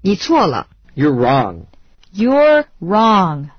你错了。You're wrong. You're wrong.